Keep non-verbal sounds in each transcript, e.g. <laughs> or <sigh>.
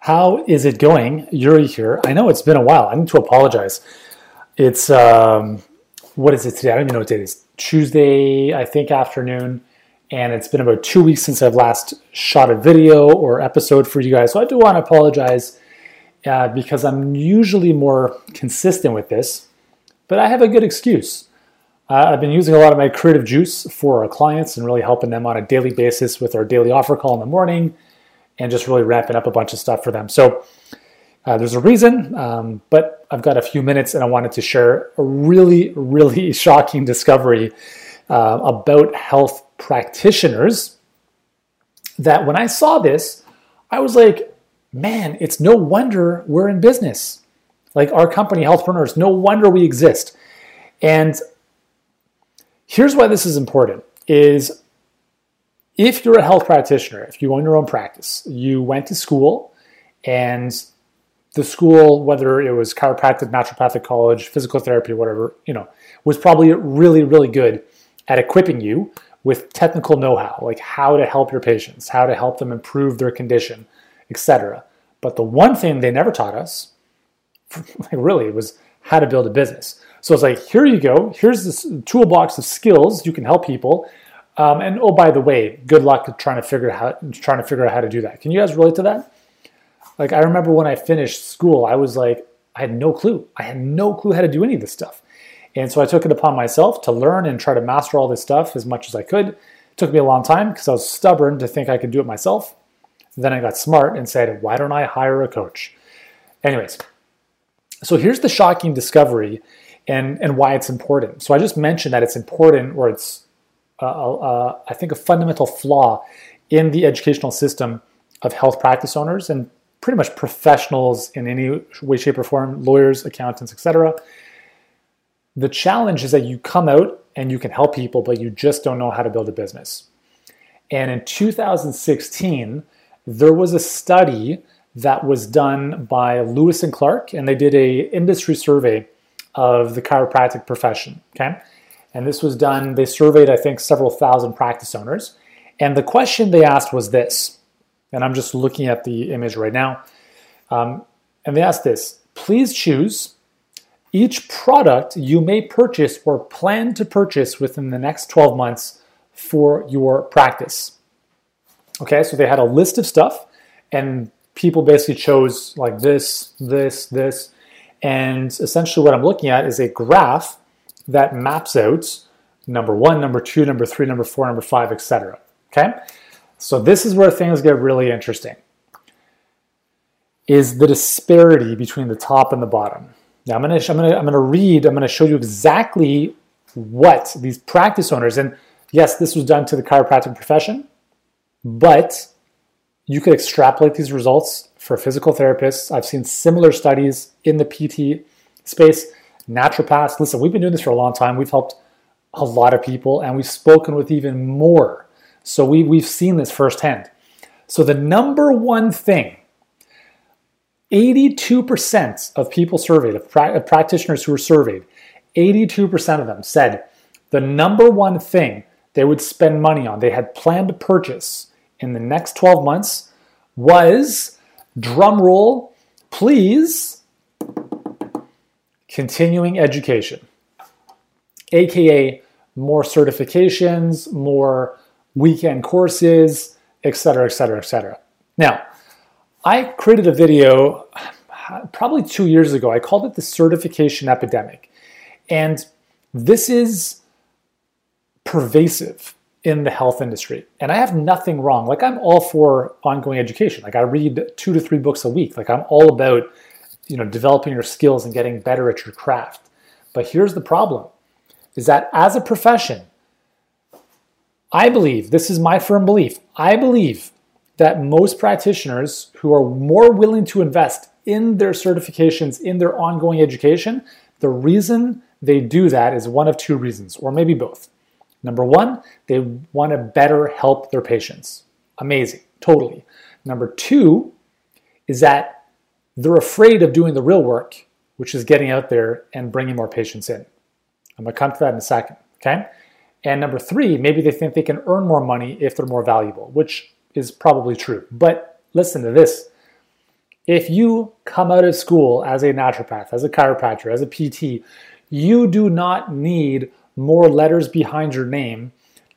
How is it going? Yuri here. I know it's been a while. I need to apologize. It's, um, what is it today? I don't even know what day it is. Tuesday, I think, afternoon. And it's been about two weeks since I've last shot a video or episode for you guys. So I do want to apologize uh, because I'm usually more consistent with this, but I have a good excuse. Uh, I've been using a lot of my creative juice for our clients and really helping them on a daily basis with our daily offer call in the morning and just really wrapping up a bunch of stuff for them. So uh, there's a reason, um, but I've got a few minutes and I wanted to share a really, really <laughs> shocking discovery uh, about health practitioners that when I saw this, I was like, man, it's no wonder we're in business. Like our company, Healthpreneurs, no wonder we exist. And here's why this is important is if you're a health practitioner, if you own your own practice, you went to school and the school, whether it was chiropractic, naturopathic college, physical therapy, whatever, you know, was probably really, really good at equipping you with technical know-how, like how to help your patients, how to help them improve their condition, etc. But the one thing they never taught us, <laughs> like really, was how to build a business. So it's like, here you go. Here's this toolbox of skills you can help people. Um, and oh, by the way, good luck trying to figure out trying to figure out how to do that. Can you guys relate to that? Like I remember when I finished school, I was like, I had no clue. I had no clue how to do any of this stuff. And so I took it upon myself to learn and try to master all this stuff as much as I could. It took me a long time because I was stubborn to think I could do it myself. Then I got smart and said, why don't I hire a coach? Anyways, so here's the shocking discovery and, and why it's important. So I just mentioned that it's important or it's, uh, I think, a fundamental flaw in the educational system of health practice owners and pretty much professionals in any way, shape, or form, lawyers, accountants, etc. The challenge is that you come out and you can help people, but you just don't know how to build a business. And in 2016, there was a study that was done by Lewis and Clark, and they did a industry survey of the chiropractic profession. Okay, and this was done. They surveyed, I think, several thousand practice owners, and the question they asked was this and I'm just looking at the image right now. Um, and they asked this please choose each product you may purchase or plan to purchase within the next 12 months for your practice. Okay, so they had a list of stuff, and people basically chose like this, this, this. And essentially, what I'm looking at is a graph that maps out number one, number two, number three, number four, number five, etc. Okay, so this is where things get really interesting. Is the disparity between the top and the bottom. Now I'm gonna I'm gonna I'm gonna read, I'm gonna show you exactly what these practice owners, and yes, this was done to the chiropractic profession, but you could extrapolate these results for physical therapists. I've seen similar studies in the PT space. Naturopaths, listen, we've been doing this for a long time. We've helped a lot of people, and we've spoken with even more so we, we've seen this firsthand. So the number one thing 82% of people surveyed, of, pra- of practitioners who were surveyed, 82% of them said the number one thing they would spend money on, they had planned to purchase in the next 12 months was drum roll, please, continuing education, aka more certifications, more weekend courses, etc., etc., etc. Now, I created a video probably two years ago. I called it the certification epidemic. And this is pervasive in the health industry. And I have nothing wrong. Like, I'm all for ongoing education. Like, I read two to three books a week. Like, I'm all about, you know, developing your skills and getting better at your craft. But here's the problem is that as a profession, I believe, this is my firm belief, I believe that most practitioners who are more willing to invest in their certifications, in their ongoing education, the reason they do that is one of two reasons, or maybe both. Number one, they want to better help their patients. Amazing, totally. Number two is that they're afraid of doing the real work, which is getting out there and bringing more patients in. I'm going to come to that in a second, okay? And number three, maybe they think they can earn more money if they're more valuable, which is probably true. But listen to this If you come out of school as a naturopath, as a chiropractor, as a PT, you do not need more letters behind your name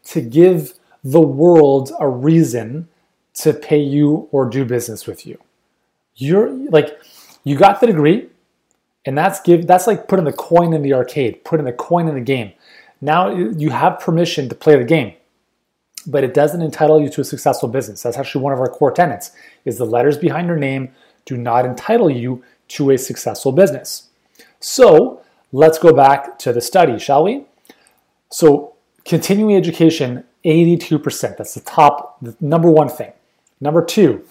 to give the world a reason to pay you or do business with you. You're like, you got the degree, and that's give that's like putting the coin in the arcade, putting the coin in the game. Now you have permission to play the game, but it doesn't entitle you to a successful business. That's actually one of our core tenets: is the letters behind your name do not entitle you to a successful business. So let's go back to the study, shall we? So continuing education, 82%. That's the top, the number one thing. Number two,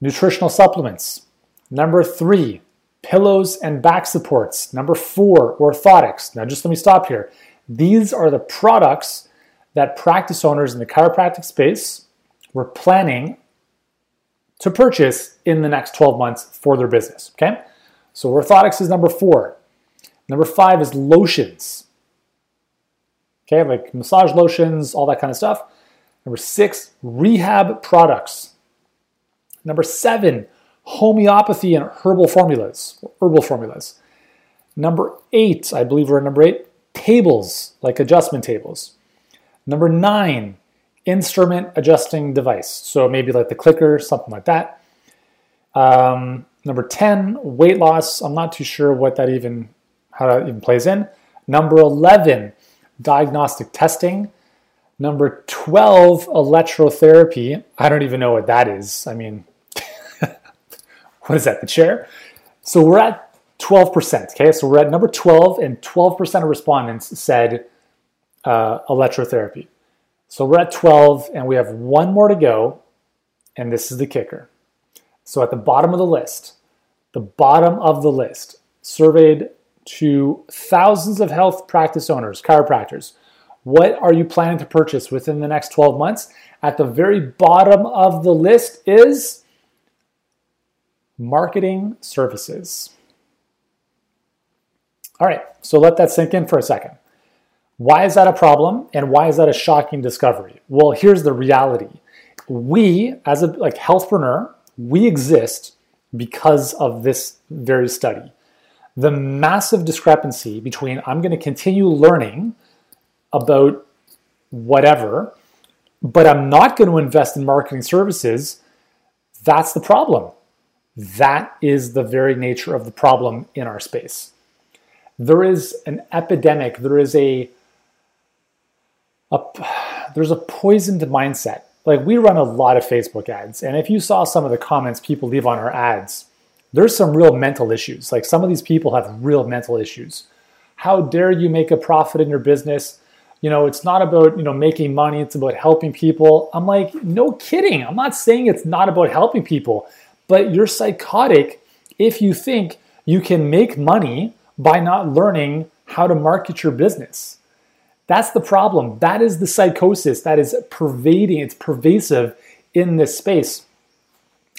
nutritional supplements. Number three, pillows and back supports. Number four, orthotics. Now, just let me stop here. These are the products that practice owners in the chiropractic space were planning to purchase in the next 12 months for their business. Okay? So, orthotics is number four. Number five is lotions. Okay, like massage lotions, all that kind of stuff. Number six, rehab products. Number seven, homeopathy and herbal formulas, herbal formulas. Number eight, I believe we're at number eight, tables, like adjustment tables. Number nine, instrument adjusting device. So maybe like the clicker, something like that. Um, number 10, weight loss. I'm not too sure what that even, how that even plays in. Number 11, diagnostic testing. Number 12, electrotherapy. I don't even know what that is. I mean, what is that, the chair? So we're at 12%. Okay, so we're at number 12, and 12% of respondents said uh, electrotherapy. So we're at 12, and we have one more to go, and this is the kicker. So at the bottom of the list, the bottom of the list, surveyed to thousands of health practice owners, chiropractors. What are you planning to purchase within the next 12 months? At the very bottom of the list is marketing services. All right, so let that sink in for a second. Why is that a problem and why is that a shocking discovery? Well, here's the reality. We as a like healthpreneur, we exist because of this very study. The massive discrepancy between I'm going to continue learning about whatever, but I'm not going to invest in marketing services, that's the problem. That is the very nature of the problem in our space. There is an epidemic, there is a, a there's a poisoned mindset. Like we run a lot of Facebook ads, and if you saw some of the comments people leave on our ads, there's some real mental issues. Like some of these people have real mental issues. How dare you make a profit in your business? You know, it's not about, you know, making money, it's about helping people. I'm like, no kidding. I'm not saying it's not about helping people. But you're psychotic if you think you can make money by not learning how to market your business. That's the problem. That is the psychosis that is pervading, it's pervasive in this space.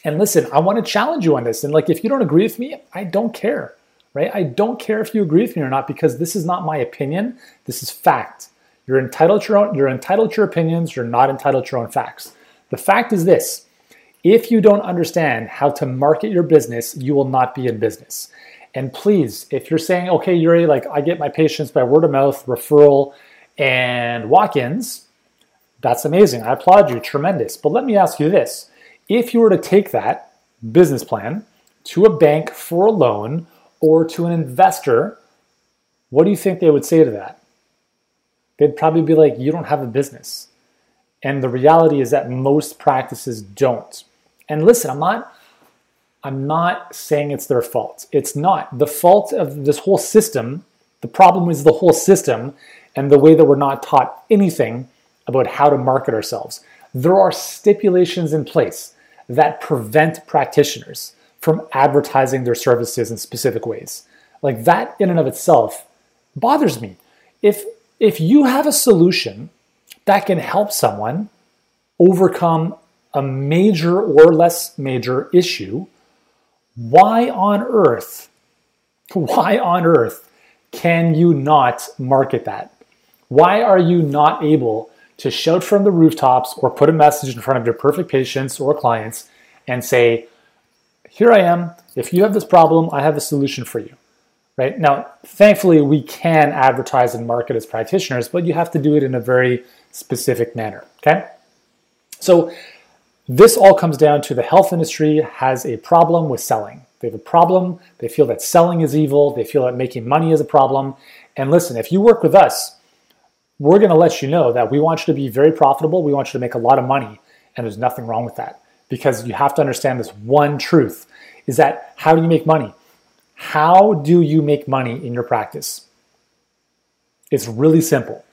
And listen, I want to challenge you on this. And like, if you don't agree with me, I don't care, right? I don't care if you agree with me or not because this is not my opinion. This is fact. You're entitled to your own, you're entitled to your opinions. You're not entitled to your own facts. The fact is this if you don't understand how to market your business, you will not be in business. And please, if you're saying, okay, Yuri, like I get my patients by word of mouth, referral, and walk ins, that's amazing. I applaud you, tremendous. But let me ask you this if you were to take that business plan to a bank for a loan or to an investor, what do you think they would say to that? They'd probably be like, You don't have a business. And the reality is that most practices don't. And listen, I'm not I'm not saying it's their fault. It's not. The fault of this whole system, the problem is the whole system and the way that we're not taught anything about how to market ourselves. There are stipulations in place that prevent practitioners from advertising their services in specific ways. Like that in and of itself bothers me. If if you have a solution that can help someone overcome a major or less major issue, why on earth, <laughs> why on earth can you not market that? Why are you not able to shout from the rooftops or put a message in front of your perfect patients or clients and say, here I am. If you have this problem, I have a solution for you. Right now, thankfully, we can advertise and market as practitioners, but you have to do it in a very specific manner. Okay. So, this all comes down to the health industry has a problem with selling. They have a problem. They feel that selling is evil. They feel that making money is a problem. And listen, if you work with us, we're going to let you know that we want you to be very profitable. We want you to make a lot of money. And there's nothing wrong with that because you have to understand this one truth is that how do you make money? How do you make money in your practice? It's really simple.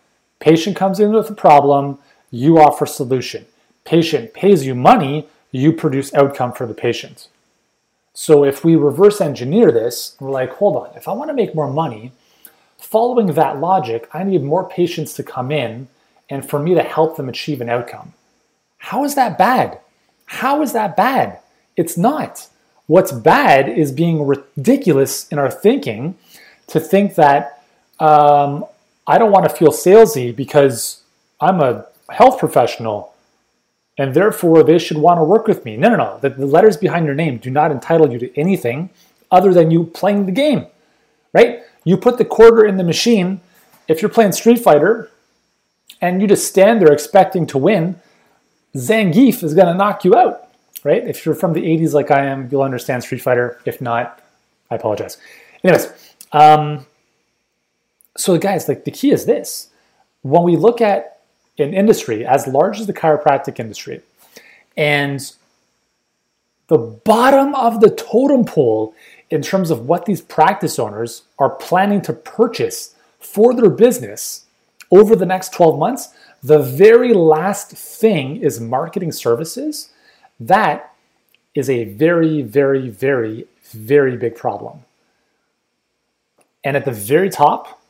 Patient comes in with a problem, you offer solution. Patient pays you money, you produce outcome for the patient. So if we reverse engineer this, we're like, hold on, if I want to make more money, following that logic, I need more patients to come in and for me to help them achieve an outcome. How is that bad? How is that bad? It's not. What's bad is being ridiculous in our thinking to think that um, I don't want to feel salesy because I'm a health professional and therefore they should want to work with me. No, no, no. The, the letters behind your name do not entitle you to anything other than you playing the game, right? You put the quarter in the machine. If you're playing Street Fighter and you just stand there expecting to win, Zangief is going to knock you out, right? If you're from the 80s like I am, you'll understand Street Fighter. If not, I apologize. Anyways, um, so guys, like the key is this. When we look at an industry as large as the chiropractic industry, and the bottom of the totem pole in terms of what these practice owners are planning to purchase for their business over the next 12 months, the very last thing is marketing services. That is a very, very, very, very big problem. And at the very top,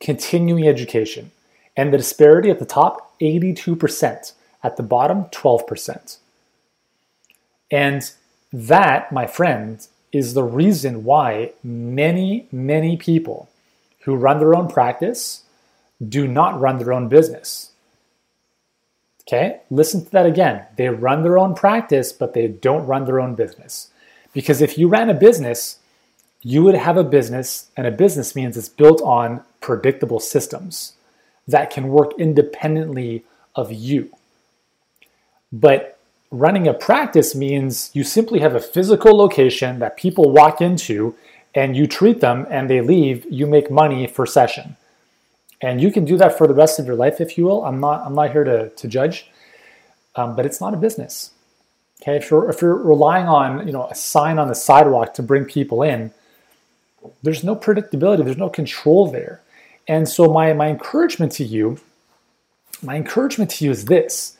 continuing education. And the disparity at the top, 82%. At the bottom, 12%. And that, my friend, is the reason why many, many people who run their own practice do not run their own business. Okay, listen to that again. They run their own practice, but they don't run their own business. Because if you ran a business, you would have a business, and a business means it's built on predictable systems that can work independently of you. But running a practice means you simply have a physical location that people walk into and you treat them and they leave, you make money for session. And you can do that for the rest of your life if you will. I'm not i'm not here to, to judge um, but it's not a business. Okay if you're if you're relying on you know a sign on the sidewalk to bring people in there's no predictability there's no control there and so my my encouragement to you my encouragement to you is this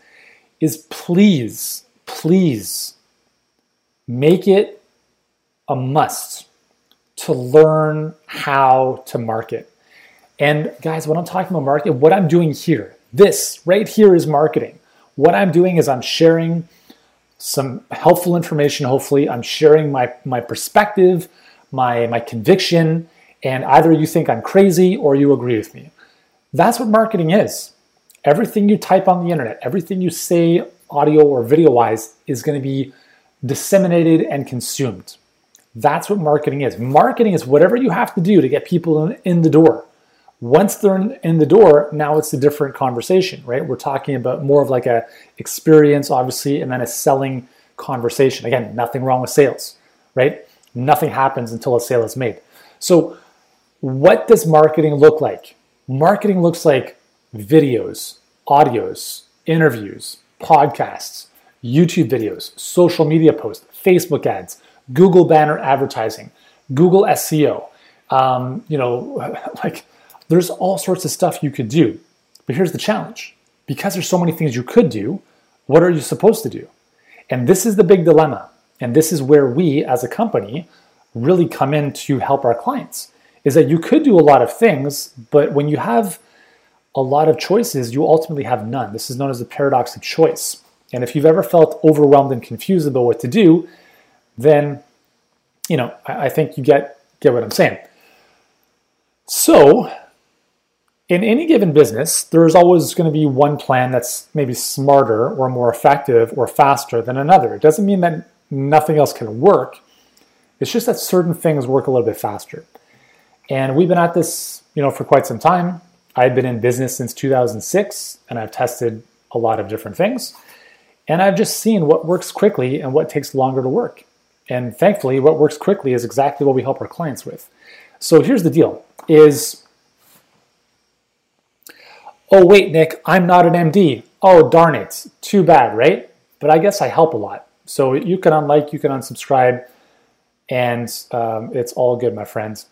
is please please make it a must to learn how to market and guys, when I'm talking about marketing, what I'm doing here, this right here is marketing. What I'm doing is I'm sharing some helpful information, hopefully. I'm sharing my, my perspective, my, my conviction, and either you think I'm crazy or you agree with me. That's what marketing is. Everything you type on the internet, everything you say audio or video wise is going to be disseminated and consumed. That's what marketing is. Marketing is whatever you have to do to get people in, in the door. Once they're in the door, now it's a different conversation, right? We're talking about more of like a experience, obviously, and then a selling conversation. Again, nothing wrong with sales, right? Nothing happens until a sale is made. So, what does marketing look like? Marketing looks like videos, audios, interviews, podcasts, YouTube videos, social media posts, Facebook ads, Google banner advertising, Google SEO. Um, you know, <laughs> like there's all sorts of stuff you could do. But here's the challenge because there's so many things you could do, what are you supposed to do? And this is the big dilemma. And this is where we as a company really come in to help our clients is that you could do a lot of things, but when you have a lot of choices, you ultimately have none. This is known as the paradox of choice. And if you've ever felt overwhelmed and confused about what to do, then you know I, think you get get what I'm saying. So in any given business, there's always going to be one plan that's maybe smarter or more effective or faster than another. It doesn't mean that nothing else can work. It's just that certain things work a little bit faster. And we've been at this, you know, for quite some time. I've been in business since 2006 and I've tested a lot of different things. And I've just seen what works quickly and what takes longer to work. And thankfully, what works quickly is exactly what we help our clients with. So here's the deal is oh wait, Nick, I'm not an MD. Oh darn it. Too bad, right? But I guess I help a lot. So you can unlike, you can unsubscribe, and um, it's all good, my friends.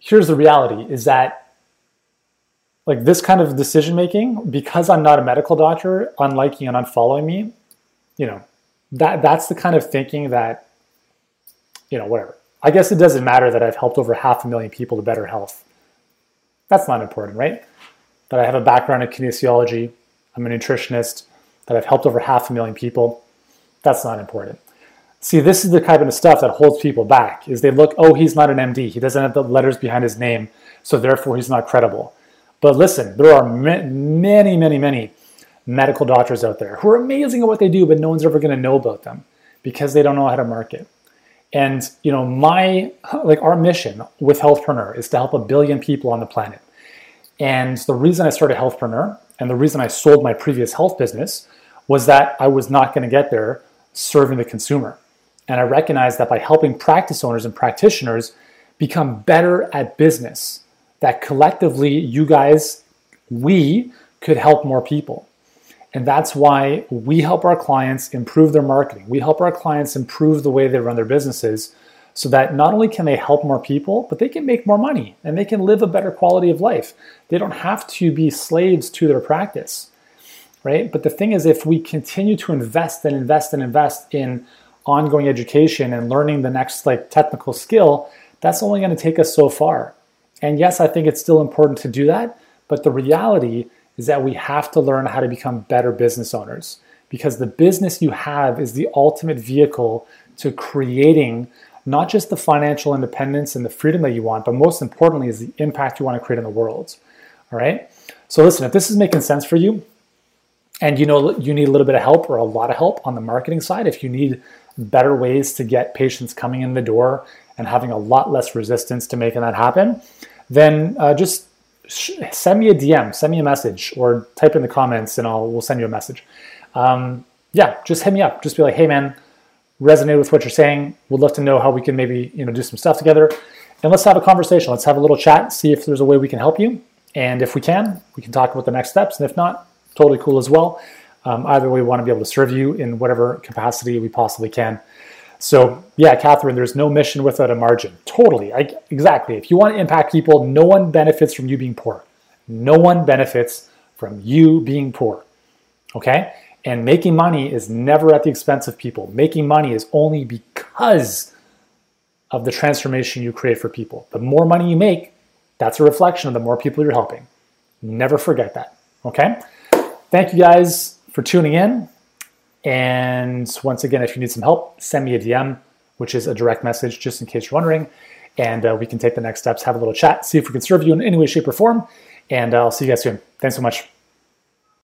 Here's the reality is that like this kind of decision making, because I'm not a medical doctor, unliking and unfollowing me, you know, that that's the kind of thinking that, you know, whatever. I guess it doesn't matter that I've helped over half a million people to better health. That's not important, right? That I have a background in kinesiology, I'm a nutritionist, that I've helped over half a million people. That's not important. See, this is the kind of stuff that holds people back. Is they look, oh, he's not an MD. He doesn't have the letters behind his name, so therefore he's not credible. But listen, there are many, many, many medical doctors out there who are amazing at what they do, but no one's ever going to know about them because they don't know how to market. And you know, my like our mission with Healthpreneur is to help a billion people on the planet. And the reason I started Healthpreneur and the reason I sold my previous health business was that I was not going to get there serving the consumer. And I recognize that by helping practice owners and practitioners become better at business, that collectively you guys, we could help more people. And that's why we help our clients improve their marketing. We help our clients improve the way they run their businesses so that not only can they help more people, but they can make more money and they can live a better quality of life. They don't have to be slaves to their practice, right? But the thing is, if we continue to invest and invest and invest in ongoing education and learning the next like technical skill, that's only going to take us so far. And yes, I think it's still important to do that, but the reality is that we have to learn how to become better business owners because the business you have is the ultimate vehicle to creating not just the financial independence and the freedom that you want, but most importantly is the impact you want to create in the world. All right? So listen, if this is making sense for you and you know you need a little bit of help or a lot of help on the marketing side, if you need better ways to get patients coming in the door and having a lot less resistance to making that happen, then uh, just sh- send me a DM, send me a message, or type in the comments, and I'll we'll send you a message. Um, yeah, just hit me up. Just be like, hey man, resonated with what you're saying. Would love to know how we can maybe you know do some stuff together, and let's have a conversation. Let's have a little chat, see if there's a way we can help you, and if we can, we can talk about the next steps. And if not, totally cool as well. Um, either way, we want to be able to serve you in whatever capacity we possibly can. So yeah, Catherine, there's no mission without a margin. Totally, I, exactly. If you want to impact people, no one benefits from you being poor. No one benefits from you being poor. Okay, and making money is never at the expense of people. Making money is only because of the transformation you create for people. The more money you make, that's a reflection of the more people you're helping. Never forget that. Okay. Thank you guys for tuning in. And once again, if you need some help, send me a DM, which is a direct message, just in case you're wondering. And uh, we can take the next steps, have a little chat, see if we can serve you in any way, shape, or form. And uh, I'll see you guys soon. Thanks so much.